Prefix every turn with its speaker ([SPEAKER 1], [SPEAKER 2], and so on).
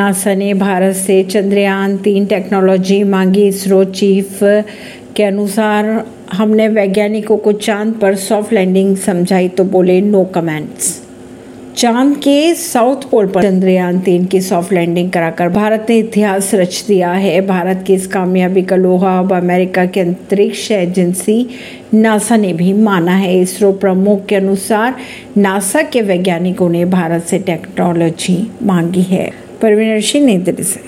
[SPEAKER 1] NASA ने भारत से चंद्रयान तीन टेक्नोलॉजी मांगी। इसरो चीफ के अनुसार हमने वैज्ञानिकों को चाँद पर सॉफ्ट लैंडिंग समझाई तो बोले नो कमेंट्स चाँद के साउथ पोल पर चंद्रयान तीन की सॉफ्ट लैंडिंग कराकर भारत ने इतिहास रच दिया है। भारत की इस कामयाबी का लोहा अब अमेरिका की अंतरिक्ष एजेंसी नासा ने भी माना है। इसरो प्रमुख के अनुसार नासा के वैज्ञानिकों ने भारत से टेक्नोलॉजी मांगी है। परवीन सिंह नई दिल्ली से